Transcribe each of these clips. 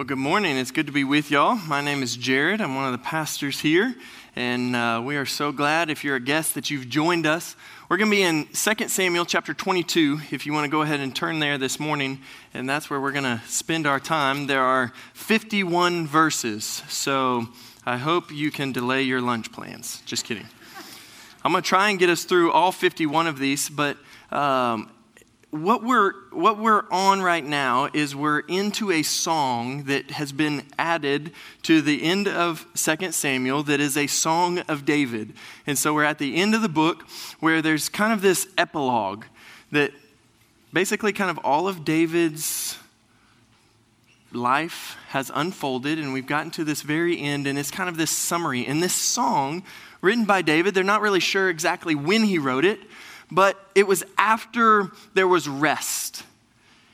Well, good morning. It's good to be with y'all. My name is Jared. I'm one of the pastors here, and uh, we are so glad if you're a guest that you've joined us. We're going to be in 2 Samuel chapter 22, if you want to go ahead and turn there this morning, and that's where we're going to spend our time. There are 51 verses, so I hope you can delay your lunch plans. Just kidding. I'm going to try and get us through all 51 of these, but um, what we're what we're on right now is we're into a song that has been added to the end of 2 Samuel that is a song of David. And so we're at the end of the book where there's kind of this epilogue that basically kind of all of David's life has unfolded and we've gotten to this very end and it's kind of this summary. And this song written by David, they're not really sure exactly when he wrote it but it was after there was rest.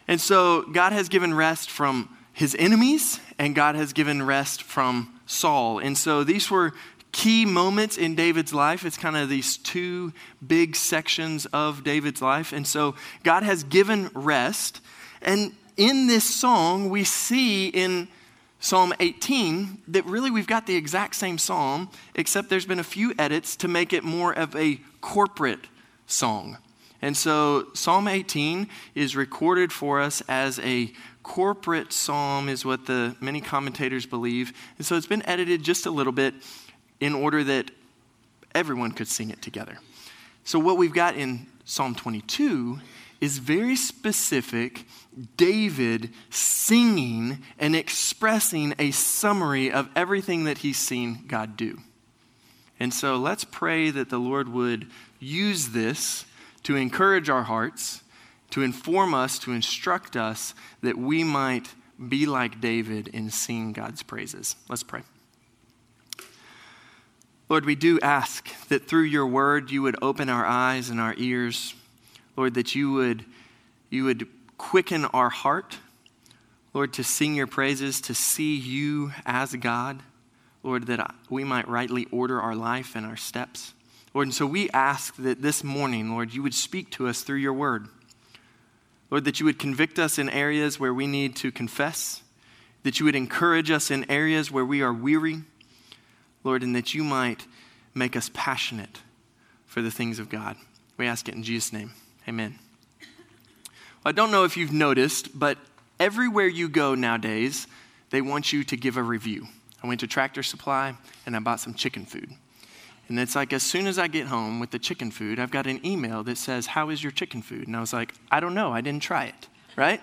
And so God has given rest from his enemies, and God has given rest from Saul. And so these were key moments in David's life. It's kind of these two big sections of David's life. And so God has given rest. And in this song, we see in Psalm 18 that really we've got the exact same psalm, except there's been a few edits to make it more of a corporate song. And so Psalm 18 is recorded for us as a corporate psalm, is what the many commentators believe. And so it's been edited just a little bit in order that everyone could sing it together. So what we've got in Psalm 22 is very specific David singing and expressing a summary of everything that he's seen God do. And so let's pray that the Lord would use this to encourage our hearts, to inform us, to instruct us that we might be like David in singing God's praises. Let's pray. Lord, we do ask that through your word you would open our eyes and our ears. Lord, that you would, you would quicken our heart. Lord, to sing your praises, to see you as God. Lord, that we might rightly order our life and our steps. Lord, and so we ask that this morning, Lord, you would speak to us through your word. Lord, that you would convict us in areas where we need to confess, that you would encourage us in areas where we are weary, Lord, and that you might make us passionate for the things of God. We ask it in Jesus' name. Amen. Well, I don't know if you've noticed, but everywhere you go nowadays, they want you to give a review. I went to Tractor Supply and I bought some chicken food. And it's like as soon as I get home with the chicken food, I've got an email that says, How is your chicken food? And I was like, I don't know. I didn't try it, right?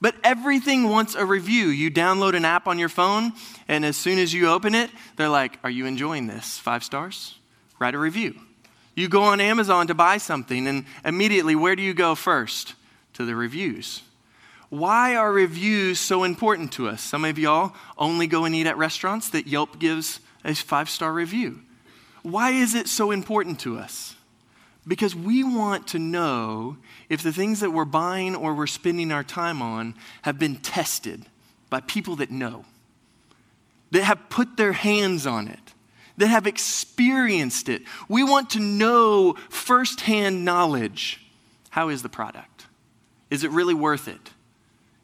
But everything wants a review. You download an app on your phone, and as soon as you open it, they're like, Are you enjoying this? Five stars? Write a review. You go on Amazon to buy something, and immediately, where do you go first? To the reviews. Why are reviews so important to us? Some of y'all only go and eat at restaurants that Yelp gives a five star review. Why is it so important to us? Because we want to know if the things that we're buying or we're spending our time on have been tested by people that know, that have put their hands on it, that have experienced it. We want to know firsthand knowledge. How is the product? Is it really worth it?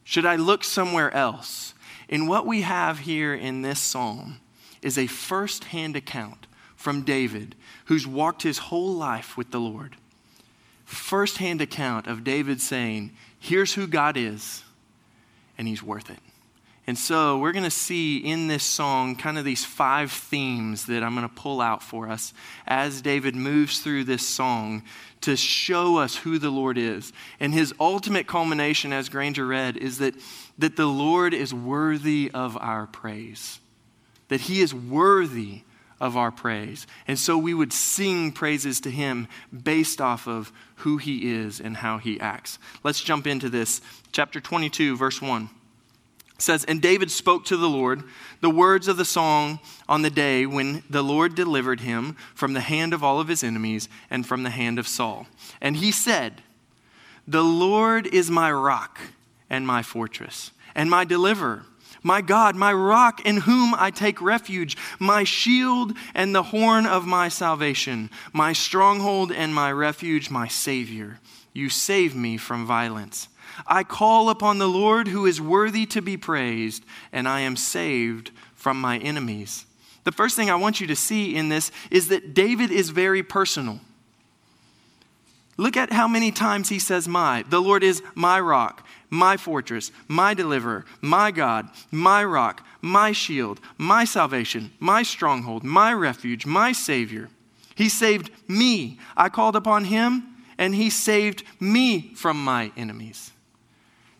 Should I look somewhere else? And what we have here in this psalm is a firsthand account from David, who's walked his whole life with the Lord. Firsthand account of David saying, Here's who God is, and he's worth it. And so we're going to see in this song kind of these five themes that I'm going to pull out for us as David moves through this song to show us who the Lord is. And his ultimate culmination, as Granger read, is that, that the Lord is worthy of our praise, that he is worthy of our praise. And so we would sing praises to him based off of who he is and how he acts. Let's jump into this. Chapter 22, verse 1 says, And David spoke to the Lord the words of the song on the day when the Lord delivered him from the hand of all of his enemies and from the hand of Saul. And he said, The Lord is my rock and my fortress and my deliverer my God, my rock in whom I take refuge, my shield and the horn of my salvation, my stronghold and my refuge, my Savior. You save me from violence. I call upon the Lord who is worthy to be praised, and I am saved from my enemies. The first thing I want you to see in this is that David is very personal. Look at how many times he says, My. The Lord is my rock, my fortress, my deliverer, my God, my rock, my shield, my salvation, my stronghold, my refuge, my Savior. He saved me. I called upon him, and he saved me from my enemies.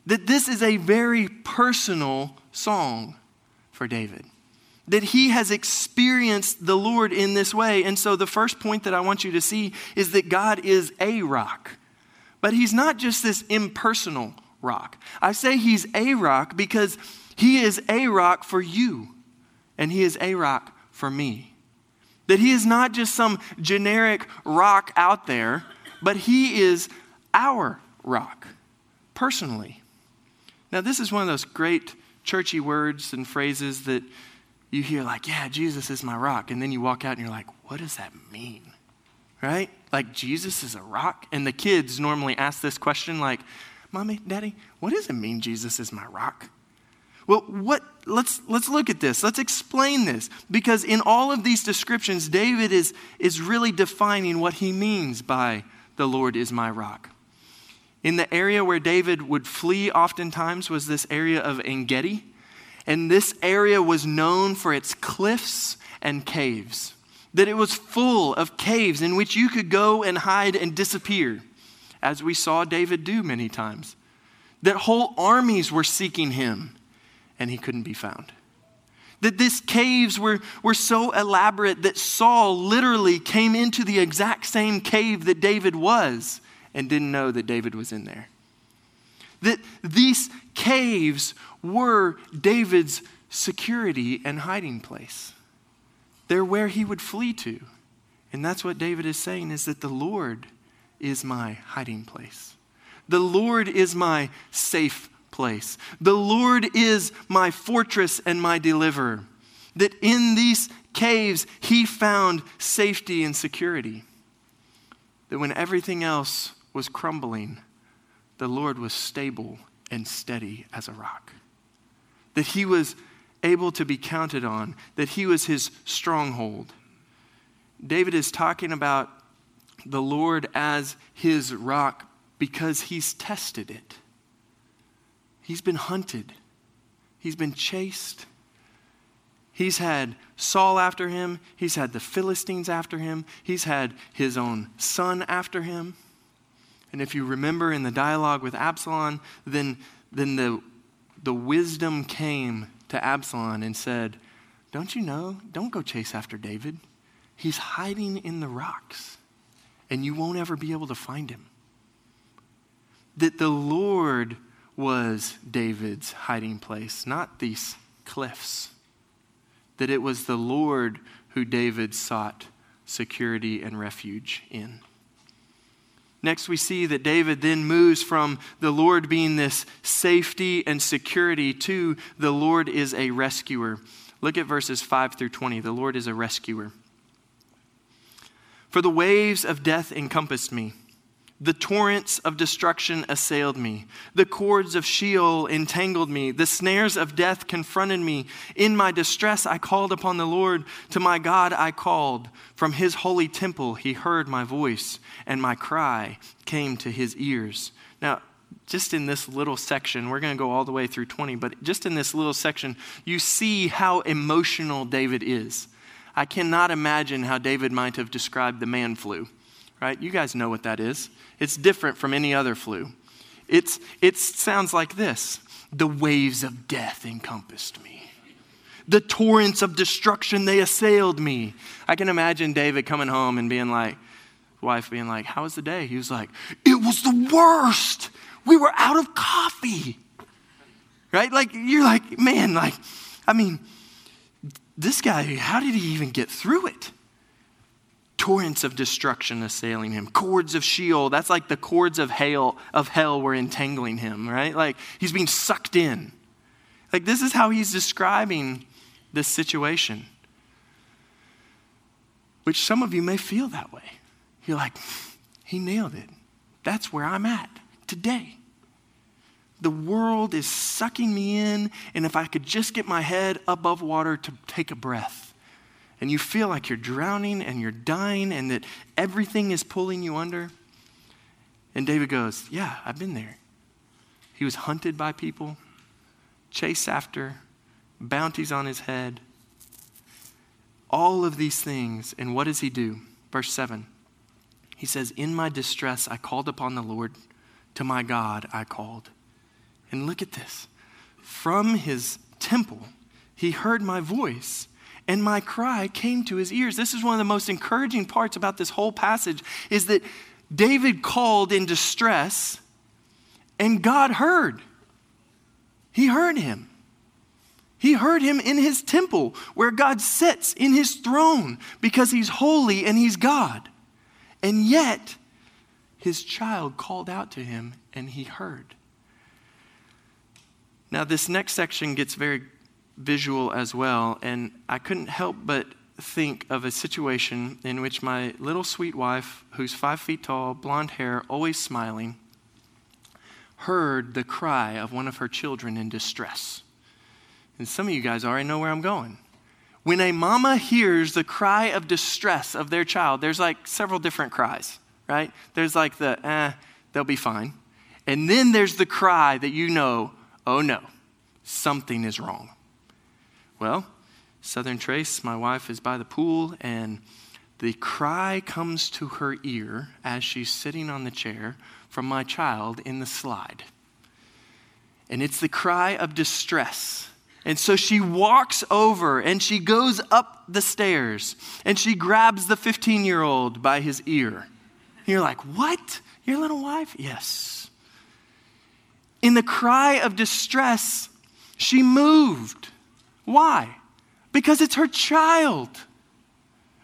That this is a very personal song for David that he has experienced the Lord in this way. And so the first point that I want you to see is that God is a rock. But he's not just this impersonal rock. I say he's a rock because he is a rock for you, and he is a rock for me. That he is not just some generic rock out there, but he is our rock, personally. Now, this is one of those great churchy words and phrases that you hear like, yeah, Jesus is my rock. And then you walk out and you're like, what does that mean? Right? Like, Jesus is a rock? And the kids normally ask this question like, Mommy, Daddy, what does it mean Jesus is my rock? Well, what let's let's look at this. Let's explain this. Because in all of these descriptions, David is, is really defining what he means by the Lord is my rock. In the area where David would flee oftentimes was this area of Engedi. And this area was known for its cliffs and caves, that it was full of caves in which you could go and hide and disappear, as we saw David do many times. That whole armies were seeking him, and he couldn't be found. That these caves were, were so elaborate that Saul literally came into the exact same cave that David was and didn't know that David was in there. That these caves were David's security and hiding place. They're where he would flee to. And that's what David is saying is that the Lord is my hiding place. The Lord is my safe place. The Lord is my fortress and my deliverer. That in these caves he found safety and security. That when everything else was crumbling, the Lord was stable and steady as a rock that he was able to be counted on, that he was his stronghold. David is talking about the Lord as his rock because he's tested it. He's been hunted, he's been chased. He's had Saul after him. He's had the Philistines after him. He's had his own son after him. And if you remember in the dialogue with Absalom, then, then the the wisdom came to Absalom and said, Don't you know? Don't go chase after David. He's hiding in the rocks, and you won't ever be able to find him. That the Lord was David's hiding place, not these cliffs. That it was the Lord who David sought security and refuge in. Next, we see that David then moves from the Lord being this safety and security to the Lord is a rescuer. Look at verses 5 through 20. The Lord is a rescuer. For the waves of death encompassed me. The torrents of destruction assailed me. The cords of Sheol entangled me. The snares of death confronted me. In my distress, I called upon the Lord. To my God, I called. From his holy temple, he heard my voice, and my cry came to his ears. Now, just in this little section, we're going to go all the way through 20, but just in this little section, you see how emotional David is. I cannot imagine how David might have described the man flu, right? You guys know what that is. It's different from any other flu. It's, it sounds like this The waves of death encompassed me. The torrents of destruction, they assailed me. I can imagine David coming home and being like, wife being like, How was the day? He was like, It was the worst. We were out of coffee. Right? Like, you're like, man, like, I mean, this guy, how did he even get through it? torrents of destruction assailing him. Cords of sheol that's like the cords of hail of hell were entangling him right? Like he's being sucked in. Like this is how he's describing this situation. Which some of you may feel that way. You're like hmm, he nailed it. That's where i'm at today the world is sucking me in, and if I could just get my head above water to take a breath, and you feel like you're drowning and you're dying and that everything is pulling you under. And David goes, Yeah, I've been there. He was hunted by people, chased after, bounties on his head, all of these things. And what does he do? Verse 7 He says, In my distress, I called upon the Lord. To my God, I called. And look at this. From his temple, he heard my voice, and my cry came to his ears. This is one of the most encouraging parts about this whole passage is that David called in distress, and God heard. He heard him. He heard him in his temple where God sits in his throne because he's holy and he's God. And yet, his child called out to him and he heard. Now, this next section gets very visual as well, and I couldn't help but think of a situation in which my little sweet wife, who's five feet tall, blonde hair, always smiling, heard the cry of one of her children in distress. And some of you guys already know where I'm going. When a mama hears the cry of distress of their child, there's like several different cries, right? There's like the, eh, they'll be fine. And then there's the cry that you know, oh no, something is wrong. Well, Southern Trace, my wife, is by the pool, and the cry comes to her ear as she's sitting on the chair from my child in the slide. And it's the cry of distress. And so she walks over and she goes up the stairs and she grabs the 15 year old by his ear. You're like, What? Your little wife? Yes. In the cry of distress, she moved. Why? Because it's her child.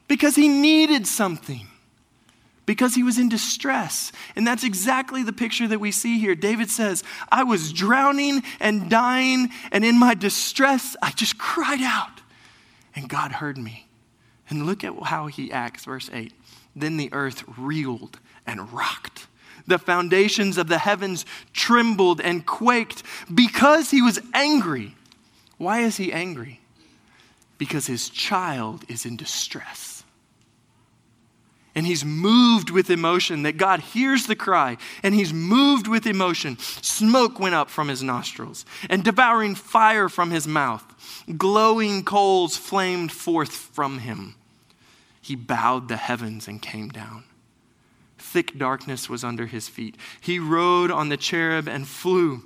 Because he needed something. Because he was in distress. And that's exactly the picture that we see here. David says, I was drowning and dying, and in my distress, I just cried out. And God heard me. And look at how he acts, verse 8. Then the earth reeled and rocked. The foundations of the heavens trembled and quaked because he was angry. Why is he angry? Because his child is in distress. And he's moved with emotion, that God hears the cry, and he's moved with emotion. Smoke went up from his nostrils, and devouring fire from his mouth. Glowing coals flamed forth from him. He bowed the heavens and came down. Thick darkness was under his feet. He rode on the cherub and flew.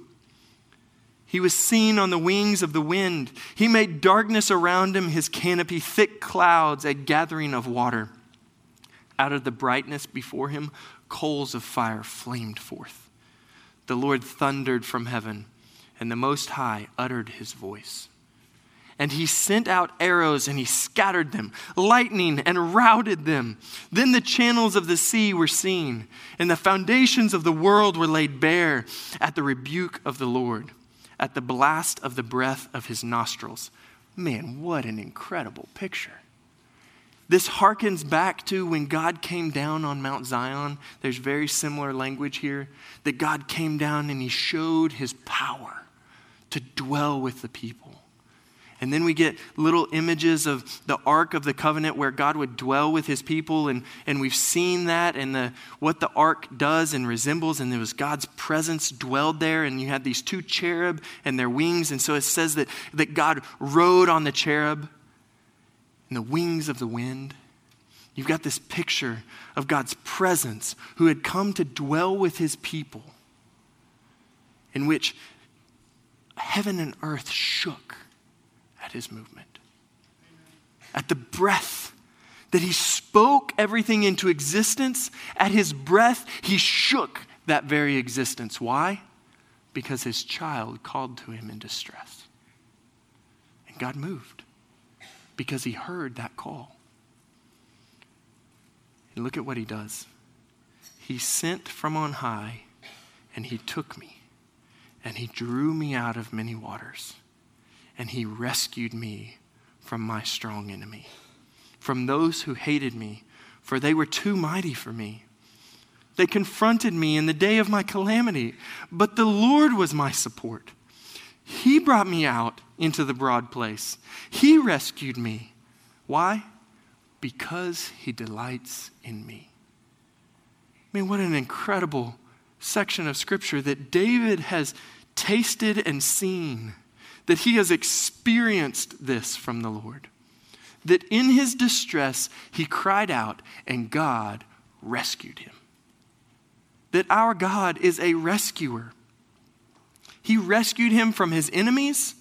He was seen on the wings of the wind. He made darkness around him, his canopy, thick clouds, a gathering of water. Out of the brightness before him, coals of fire flamed forth. The Lord thundered from heaven, and the Most High uttered his voice. And he sent out arrows and he scattered them, lightning and routed them. Then the channels of the sea were seen, and the foundations of the world were laid bare at the rebuke of the Lord at the blast of the breath of his nostrils. Man, what an incredible picture. This harkens back to when God came down on Mount Zion. There's very similar language here that God came down and he showed his power to dwell with the people. And then we get little images of the Ark of the Covenant where God would dwell with his people. And, and we've seen that and the, what the Ark does and resembles. And there was God's presence dwelled there. And you had these two cherub and their wings. And so it says that, that God rode on the cherub and the wings of the wind. You've got this picture of God's presence who had come to dwell with his people, in which heaven and earth shook at his movement, at the breath that he spoke everything into existence. At his breath, he shook that very existence. Why? Because his child called to him in distress. And God moved because he heard that call. And look at what he does. He sent from on high, and he took me, and he drew me out of many waters and he rescued me from my strong enemy, from those who hated me, for they were too mighty for me. They confronted me in the day of my calamity, but the Lord was my support. He brought me out into the broad place. He rescued me. Why? Because he delights in me. I mean, what an incredible section of scripture that David has tasted and seen, that he has experienced this from the Lord. That in his distress, he cried out and God rescued him. That our God is a rescuer. He rescued him from his enemies.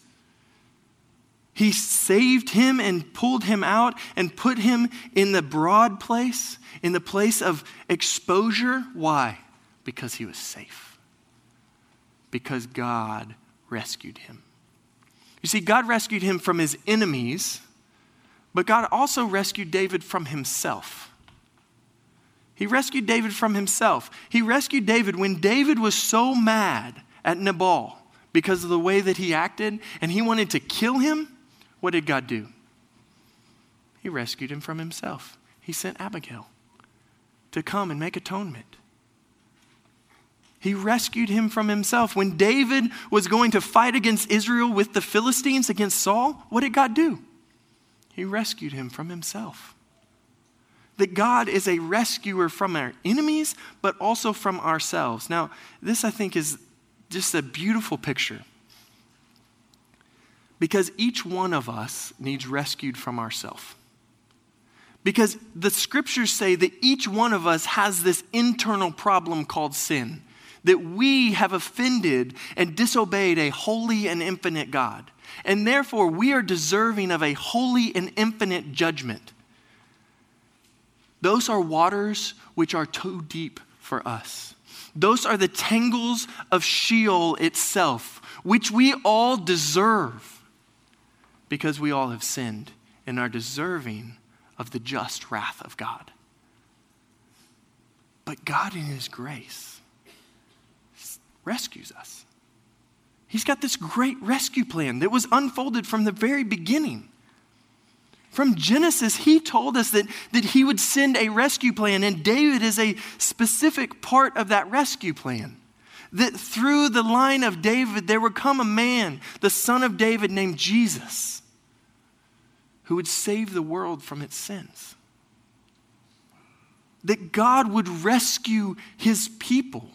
He saved him and pulled him out and put him in the broad place, in the place of exposure. Why? Because he was safe. Because God rescued him. You see, God rescued him from his enemies, but God also rescued David from himself. He rescued David from himself. He rescued David when David was so mad at Nabal because of the way that he acted and he wanted to kill him, what did God do? He rescued him from himself. He sent Abigail to come and make atonement. He rescued him from himself. When David was going to fight against Israel with the Philistines, against Saul, what did God do? He rescued him from himself. That God is a rescuer from our enemies, but also from ourselves. Now, this I think is just a beautiful picture. Because each one of us needs rescued from ourselves. Because the scriptures say that each one of us has this internal problem called sin, that we have offended and disobeyed a holy and infinite God. And therefore, we are deserving of a holy and infinite judgment. Those are waters which are too deep for us. Those are the tangles of Sheol itself, which we all deserve because we all have sinned and are deserving of the just wrath of God. But God, in His grace, rescues us. He's got this great rescue plan that was unfolded from the very beginning. From Genesis, he told us that, that he would send a rescue plan, and David is a specific part of that rescue plan. That through the line of David, there would come a man, the son of David, named Jesus, who would save the world from its sins. That God would rescue his people.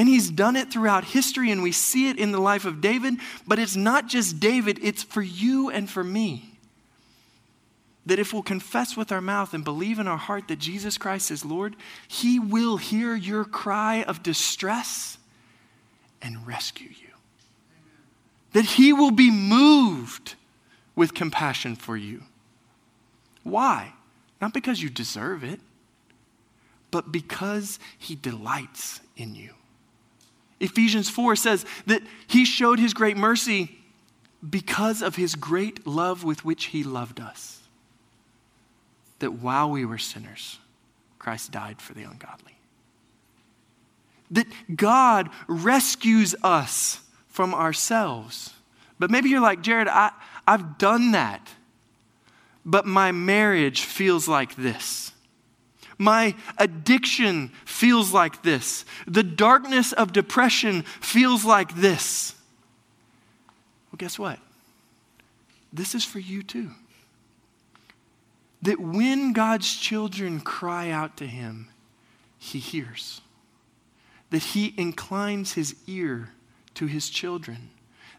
And he's done it throughout history, and we see it in the life of David, but it's not just David, it's for you and for me that if we'll confess with our mouth and believe in our heart that Jesus Christ is Lord, He will hear your cry of distress and rescue you. That He will be moved with compassion for you. Why? Not because you deserve it, but because He delights in you. Ephesians 4 says that He showed His great mercy because of His great love with which He loved us that while we were sinners, Christ died for the ungodly. That God rescues us from ourselves. But maybe you're like, Jared, I, I've done that, but my marriage feels like this. My addiction feels like this. The darkness of depression feels like this. Well, guess what? This is for you too that when God's children cry out to him, he hears. That he inclines his ear to his children.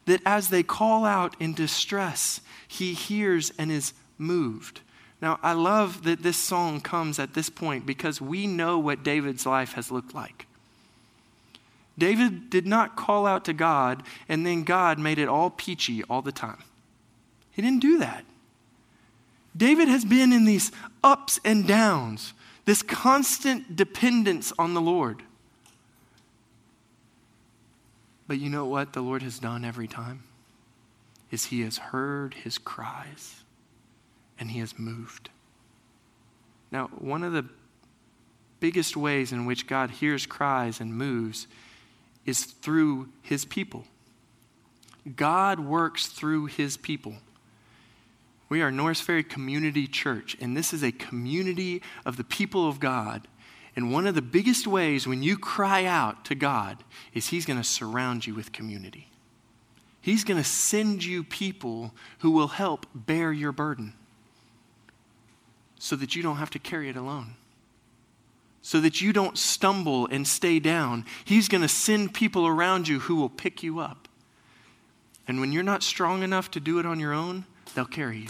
That as they call out in distress, he hears and is moved. Now, I love that this song comes at this point because we know what David's life has looked like. David did not call out to God and then God made it all peachy all the time. He didn't do that. David has been in these ups and downs, this constant dependence on the Lord. But you know what the Lord has done every time? Is he has heard his cries and he has moved. Now, one of the biggest ways in which God hears cries and moves is through his people. God works through his people. We are Norris Ferry Community Church, and this is a community of the people of God. And one of the biggest ways when you cry out to God is He's going to surround you with community. He's going to send you people who will help bear your burden so that you don't have to carry it alone. So that you don't stumble and stay down. He's going to send people around you who will pick you up. And when you're not strong enough to do it on your own, they'll carry you.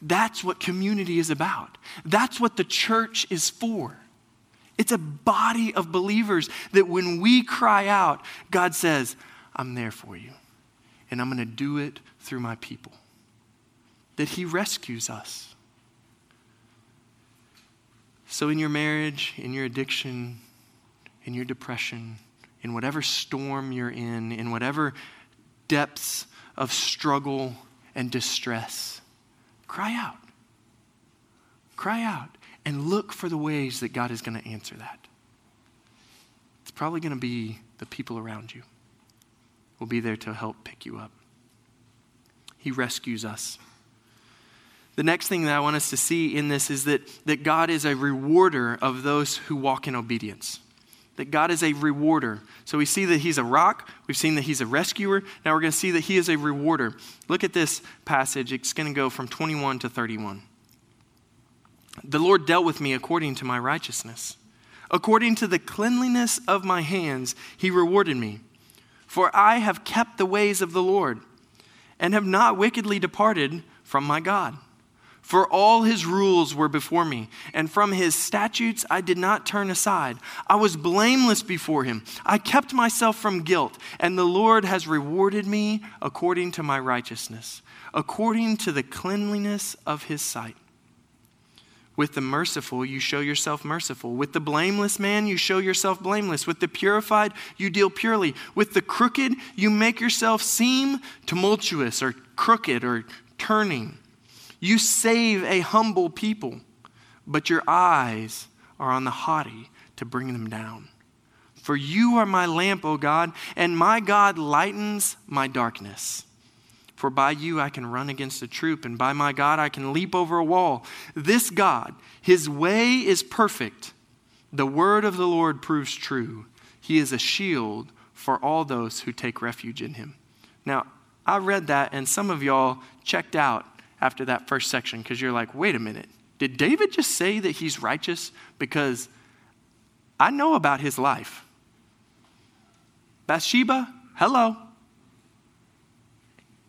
That's what community is about. That's what the church is for. It's a body of believers that when we cry out, God says, I'm there for you. And I'm going to do it through my people. That He rescues us. So, in your marriage, in your addiction, in your depression, in whatever storm you're in, in whatever depths of struggle and distress, Cry out. Cry out and look for the ways that God is going to answer that. It's probably going to be the people around you will be there to help pick you up. He rescues us. The next thing that I want us to see in this is that, that God is a rewarder of those who walk in obedience that God is a rewarder. So we see that He's a rock. We've seen that He's a rescuer. Now we're going to see that He is a rewarder. Look at this passage. It's going to go from 21 to 31. The Lord dealt with me according to my righteousness. According to the cleanliness of my hands, He rewarded me. For I have kept the ways of the Lord and have not wickedly departed from my God. For all his rules were before me, and from his statutes I did not turn aside. I was blameless before him. I kept myself from guilt, and the Lord has rewarded me according to my righteousness, according to the cleanliness of his sight. With the merciful, you show yourself merciful. With the blameless man, you show yourself blameless. With the purified, you deal purely. With the crooked, you make yourself seem tumultuous or crooked or turning. You save a humble people, but your eyes are on the haughty to bring them down. For you are my lamp, O God, and my God lightens my darkness. For by you I can run against a troop, and by my God I can leap over a wall. This God, his way is perfect. The word of the Lord proves true. He is a shield for all those who take refuge in him. Now, I read that, and some of y'all checked out after that first section because you're like, wait a minute. Did David just say that he's righteous? Because I know about his life. Bathsheba, hello.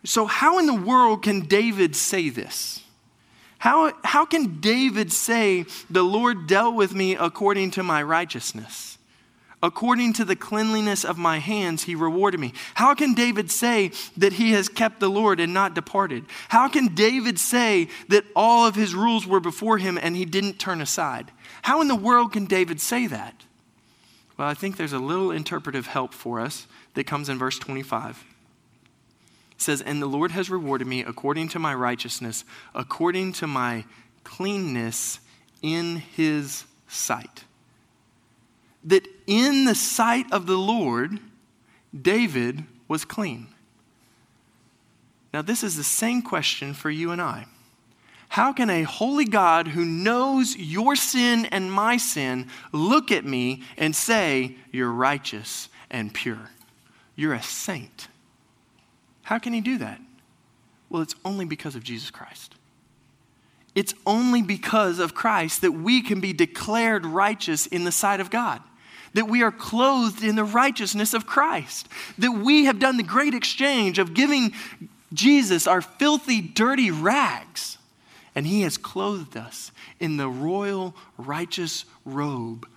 So, how in the world can David say this? How, how can David say, The Lord dealt with me according to my righteousness? According to the cleanliness of my hands, he rewarded me. How can David say that he has kept the Lord and not departed? How can David say that all of his rules were before him and he didn't turn aside? How in the world can David say that? Well, I think there's a little interpretive help for us that comes in verse 25. It says, And the Lord has rewarded me according to my righteousness, according to my cleanness in his sight that in the sight of the Lord, David was clean. Now, this is the same question for you and I. How can a holy God who knows your sin and my sin look at me and say, You're righteous and pure? You're a saint. How can he do that? Well, it's only because of Jesus Christ. It's only because of Christ that we can be declared righteous in the sight of God that we are clothed in the righteousness of Christ, that we have done the great exchange of giving Jesus our filthy, dirty rags, and he has clothed us in the royal, righteous robe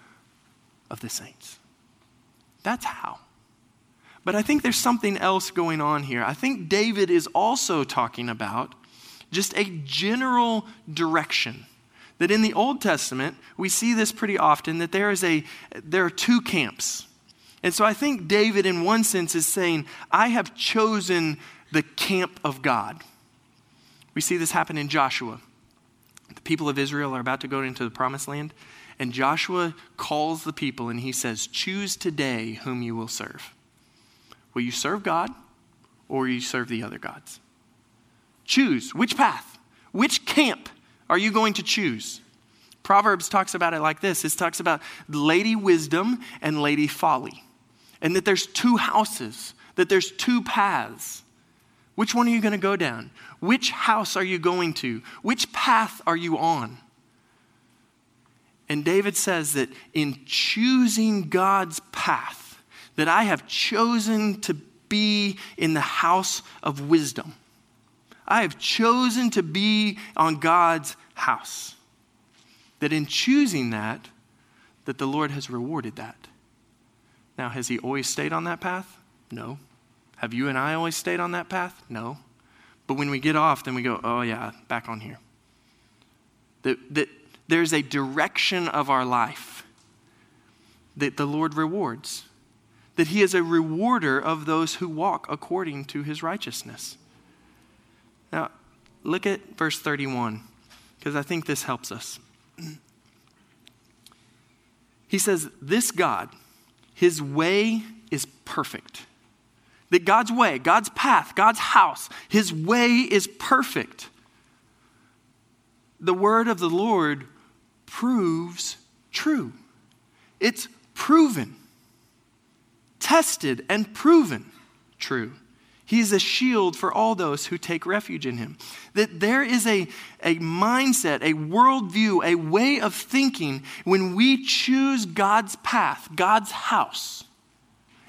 of the saints. That's how. But I think there's something else going on here. I think David is also talking about just a general direction that in the Old Testament, we see this pretty often that there is a there are two camps. And so I think David in one sense is saying, I have chosen the camp of God. We see this happen in Joshua. The people of Israel are about to go into the promised land, and Joshua calls the people and he says, Choose today whom you will serve. Will you serve God or will you serve the other gods? Choose which path, which camp are you going to choose? Proverbs talks about it like this it talks about Lady Wisdom and Lady Folly, and that there's two houses, that there's two paths. Which one are you going to go down? Which house are you going to? Which path are you on? And David says that in choosing God's path, that I have chosen to be in the house of wisdom. I have chosen to be on God's house. That in choosing that, that the Lord has rewarded that. Now, has he always stayed on that path? No. Have you and I always stayed on that path? No. But when we get off, then we go, oh, yeah, back on here. That, that there's a direction of our life that the Lord rewards, that He is a rewarder of those who walk according to His righteousness. Now, look at verse 31, because I think this helps us. He says, This God, His way is perfect. That God's way, God's path, God's house, His way is perfect. The word of the Lord proves true. It's proven, tested, and proven true. He's a shield for all those who take refuge in him. That there is a, a mindset, a worldview, a way of thinking when we choose God's path, God's house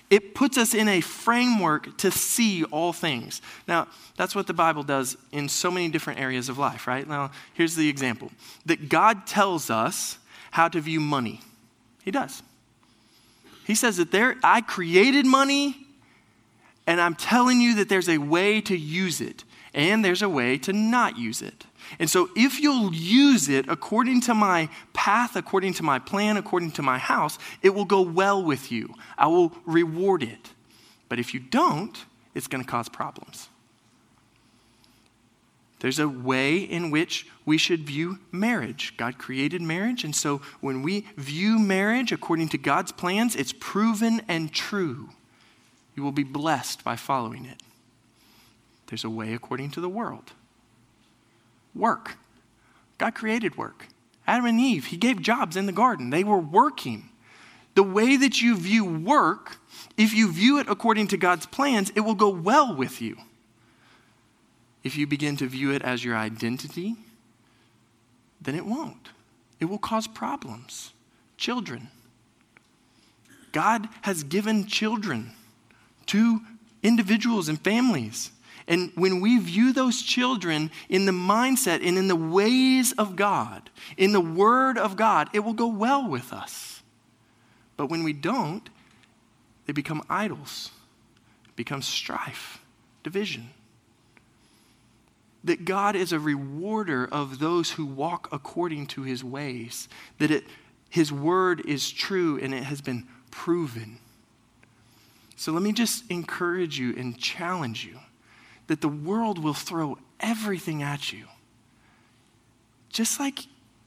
it puts us in a framework to see all things. Now, that's what the Bible does in so many different areas of life, right? Now, here's the example that God tells us how to view money. He does. He says that there, I created money, and I'm telling you that there's a way to use it, and there's a way to not use it. And so, if you'll use it according to my path, according to my plan, according to my house, it will go well with you. I will reward it. But if you don't, it's going to cause problems. There's a way in which we should view marriage. God created marriage, and so when we view marriage according to God's plans, it's proven and true. You will be blessed by following it. There's a way according to the world work. God created work. Adam and Eve, He gave jobs in the garden, they were working. The way that you view work, if you view it according to God's plans, it will go well with you. If you begin to view it as your identity, then it won't. It will cause problems. Children. God has given children to individuals and families. And when we view those children in the mindset and in the ways of God, in the Word of God, it will go well with us. But when we don't, they become idols, it becomes strife, division. That God is a rewarder of those who walk according to his ways, that it, his word is true and it has been proven. So let me just encourage you and challenge you that the world will throw everything at you. Just like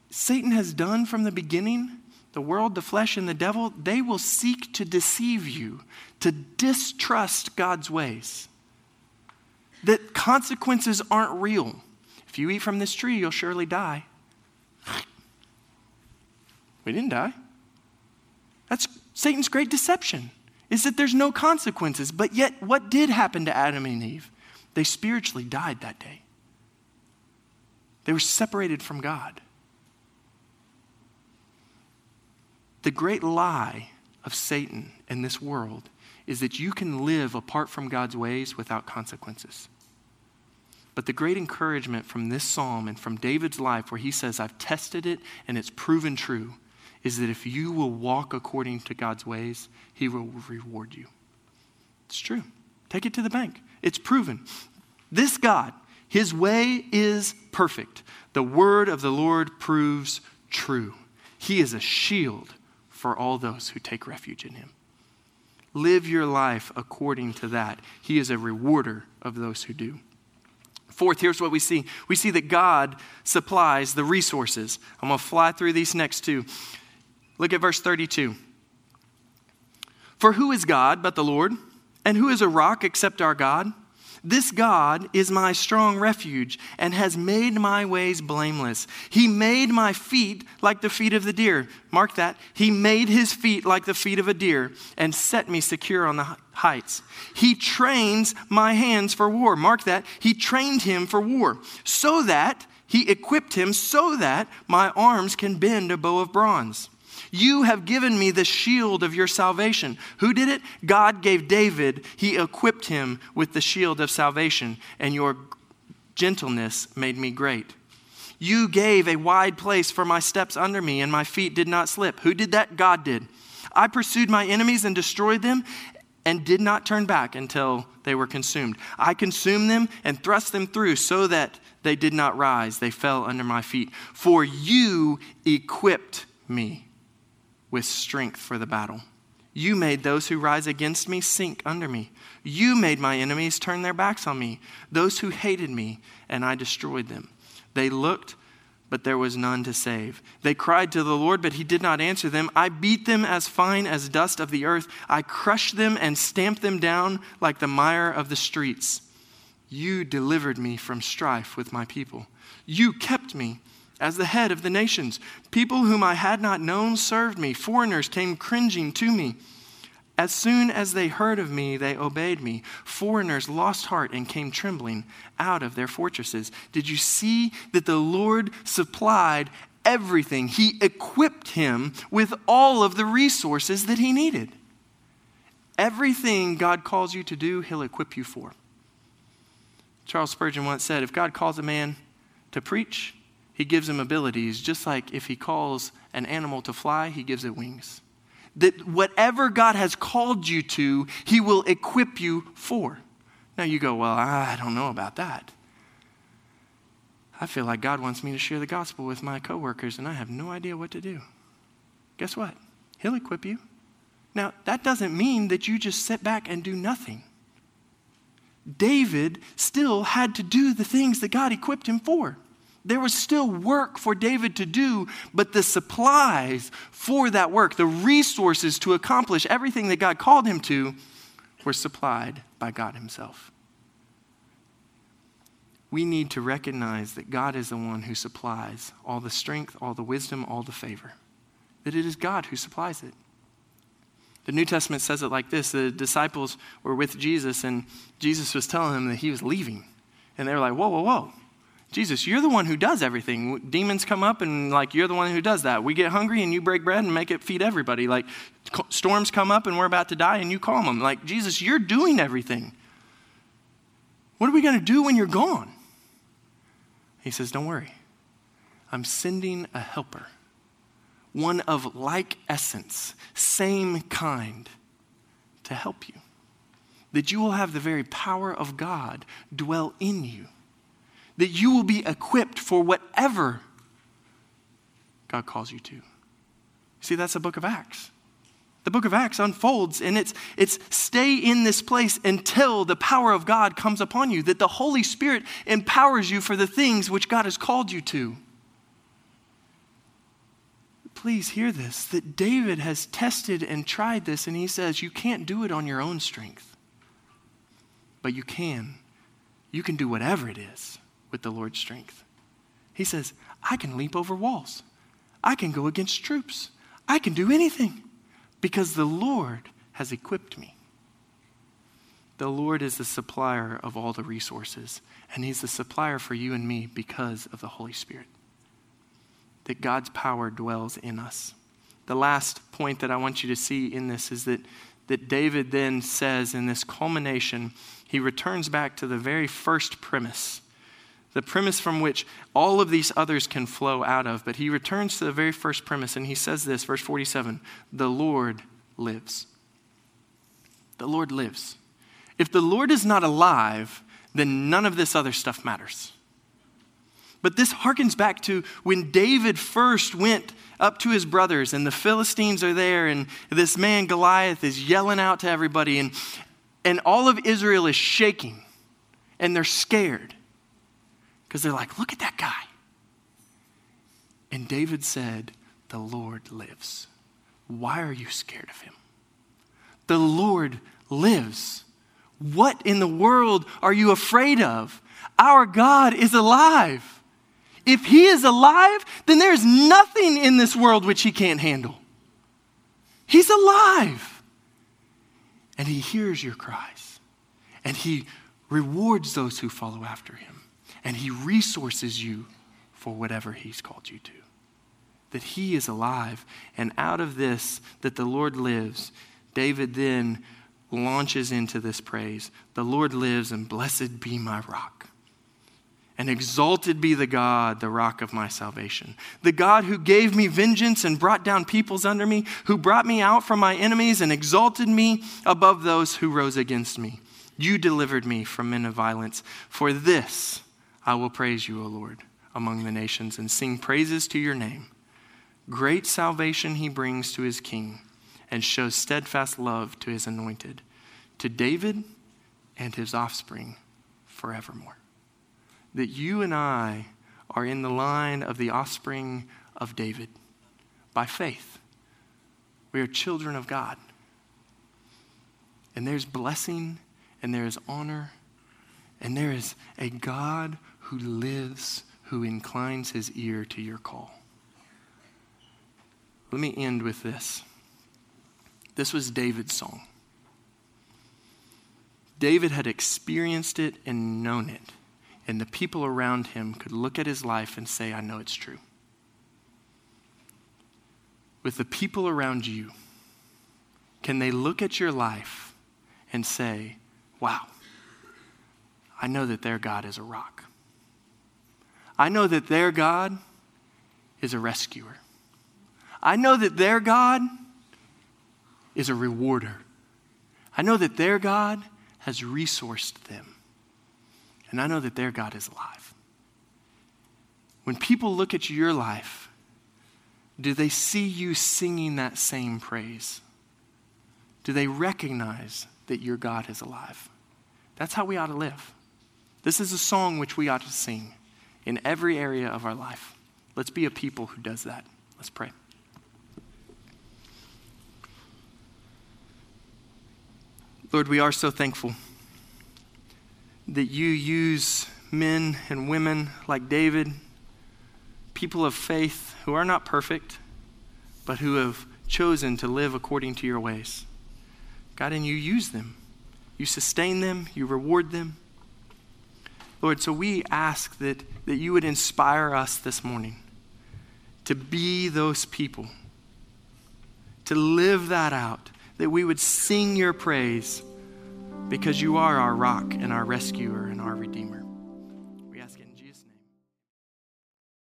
Satan has done from the beginning, the world, the flesh, and the devil, they will seek to deceive you, to distrust God's ways. That consequences aren't real. If you eat from this tree, you'll surely die. We didn't die. That's Satan's great deception, is that there's no consequences. But yet, what did happen to Adam and Eve? They spiritually died that day. They were separated from God. The great lie of Satan in this world is that you can live apart from God's ways without consequences. But the great encouragement from this psalm and from David's life, where he says, I've tested it and it's proven true, is that if you will walk according to God's ways, he will reward you. It's true. Take it to the bank. It's proven. This God, his way is perfect. The word of the Lord proves true. He is a shield for all those who take refuge in him. Live your life according to that. He is a rewarder of those who do. Fourth, here's what we see we see that God supplies the resources. I'm going to fly through these next two. Look at verse 32. For who is God but the Lord? And who is a rock except our God? This God is my strong refuge and has made my ways blameless. He made my feet like the feet of the deer. Mark that. He made his feet like the feet of a deer and set me secure on the heights. He trains my hands for war. Mark that. He trained him for war so that he equipped him so that my arms can bend a bow of bronze. You have given me the shield of your salvation. Who did it? God gave David. He equipped him with the shield of salvation, and your gentleness made me great. You gave a wide place for my steps under me, and my feet did not slip. Who did that? God did. I pursued my enemies and destroyed them, and did not turn back until they were consumed. I consumed them and thrust them through so that they did not rise. They fell under my feet. For you equipped me with strength for the battle. You made those who rise against me sink under me. You made my enemies turn their backs on me, those who hated me, and I destroyed them. They looked, but there was none to save. They cried to the Lord, but he did not answer them. I beat them as fine as dust of the earth. I crushed them and stamped them down like the mire of the streets. You delivered me from strife with my people. You kept me as the head of the nations. People whom I had not known served me. Foreigners came cringing to me. As soon as they heard of me, they obeyed me. Foreigners lost heart and came trembling out of their fortresses. Did you see that the Lord supplied everything? He equipped him with all of the resources that he needed. Everything God calls you to do, he'll equip you for. Charles Spurgeon once said if God calls a man to preach, he gives him abilities, just like if he calls an animal to fly, he gives it wings. That whatever God has called you to, he will equip you for. Now you go, well, I don't know about that. I feel like God wants me to share the gospel with my coworkers and I have no idea what to do. Guess what? He'll equip you. Now, that doesn't mean that you just sit back and do nothing. David still had to do the things that God equipped him for. There was still work for David to do, but the supplies for that work, the resources to accomplish everything that God called him to, were supplied by God Himself. We need to recognize that God is the one who supplies all the strength, all the wisdom, all the favor. That it is God who supplies it. The New Testament says it like this the disciples were with Jesus, and Jesus was telling them that he was leaving. And they were like, Whoa, whoa, whoa. Jesus, you're the one who does everything. Demons come up and like you're the one who does that. We get hungry and you break bread and make it feed everybody. Like storms come up and we're about to die and you calm them. Like Jesus, you're doing everything. What are we going to do when you're gone? He says, Don't worry. I'm sending a helper, one of like essence, same kind, to help you. That you will have the very power of God dwell in you that you will be equipped for whatever God calls you to. See, that's the book of Acts. The book of Acts unfolds and it's, it's stay in this place until the power of God comes upon you, that the Holy Spirit empowers you for the things which God has called you to. Please hear this that David has tested and tried this, and he says, You can't do it on your own strength, but you can. You can do whatever it is with the Lord's strength. He says, I can leap over walls. I can go against troops. I can do anything because the Lord has equipped me. The Lord is the supplier of all the resources, and He's the supplier for you and me because of the Holy Spirit. That God's power dwells in us. The last point that I want you to see in this is that, that David then says in this culmination, he returns back to the very first premise the premise from which all of these others can flow out of. But he returns to the very first premise and he says this, verse 47 The Lord lives. The Lord lives. If the Lord is not alive, then none of this other stuff matters. But this harkens back to when David first went up to his brothers, and the Philistines are there, and this man Goliath is yelling out to everybody, and, and all of Israel is shaking, and they're scared because they're like, look at that guy. And David said, The Lord lives. Why are you scared of him? The Lord lives. What in the world are you afraid of? Our God is alive. If He is alive, then there is nothing in this world which He can't handle. He's alive. And He hears your cries. And He rewards those who follow after Him. And He resources you for whatever He's called you to. That He is alive. And out of this, that the Lord lives, David then launches into this praise The Lord lives, and blessed be my rock. And exalted be the God, the rock of my salvation. The God who gave me vengeance and brought down peoples under me, who brought me out from my enemies and exalted me above those who rose against me. You delivered me from men of violence. For this I will praise you, O Lord, among the nations, and sing praises to your name. Great salvation he brings to his king, and shows steadfast love to his anointed, to David and his offspring forevermore that you and I are in the line of the offspring of David by faith. We are children of God. And there's blessing and there is honor and there is a God who lives, who inclines his ear to your call. Let me end with this. This was David's song. David had experienced it and known it and the people around him could look at his life and say, I know it's true. With the people around you, can they look at your life and say, Wow, I know that their God is a rock. I know that their God is a rescuer. I know that their God is a rewarder. I know that their God has resourced them. And I know that their God is alive. When people look at your life, do they see you singing that same praise? Do they recognize that your God is alive? That's how we ought to live. This is a song which we ought to sing in every area of our life. Let's be a people who does that. Let's pray. Lord, we are so thankful that you use men and women like David, people of faith who are not perfect, but who have chosen to live according to your ways. God, and you use them. You sustain them, you reward them. Lord, so we ask that, that you would inspire us this morning to be those people, to live that out, that we would sing your praise because you are our rock and our rescuer and